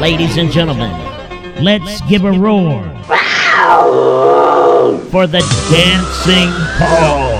Ladies and gentlemen, let's give a roar for the Dancing Hall.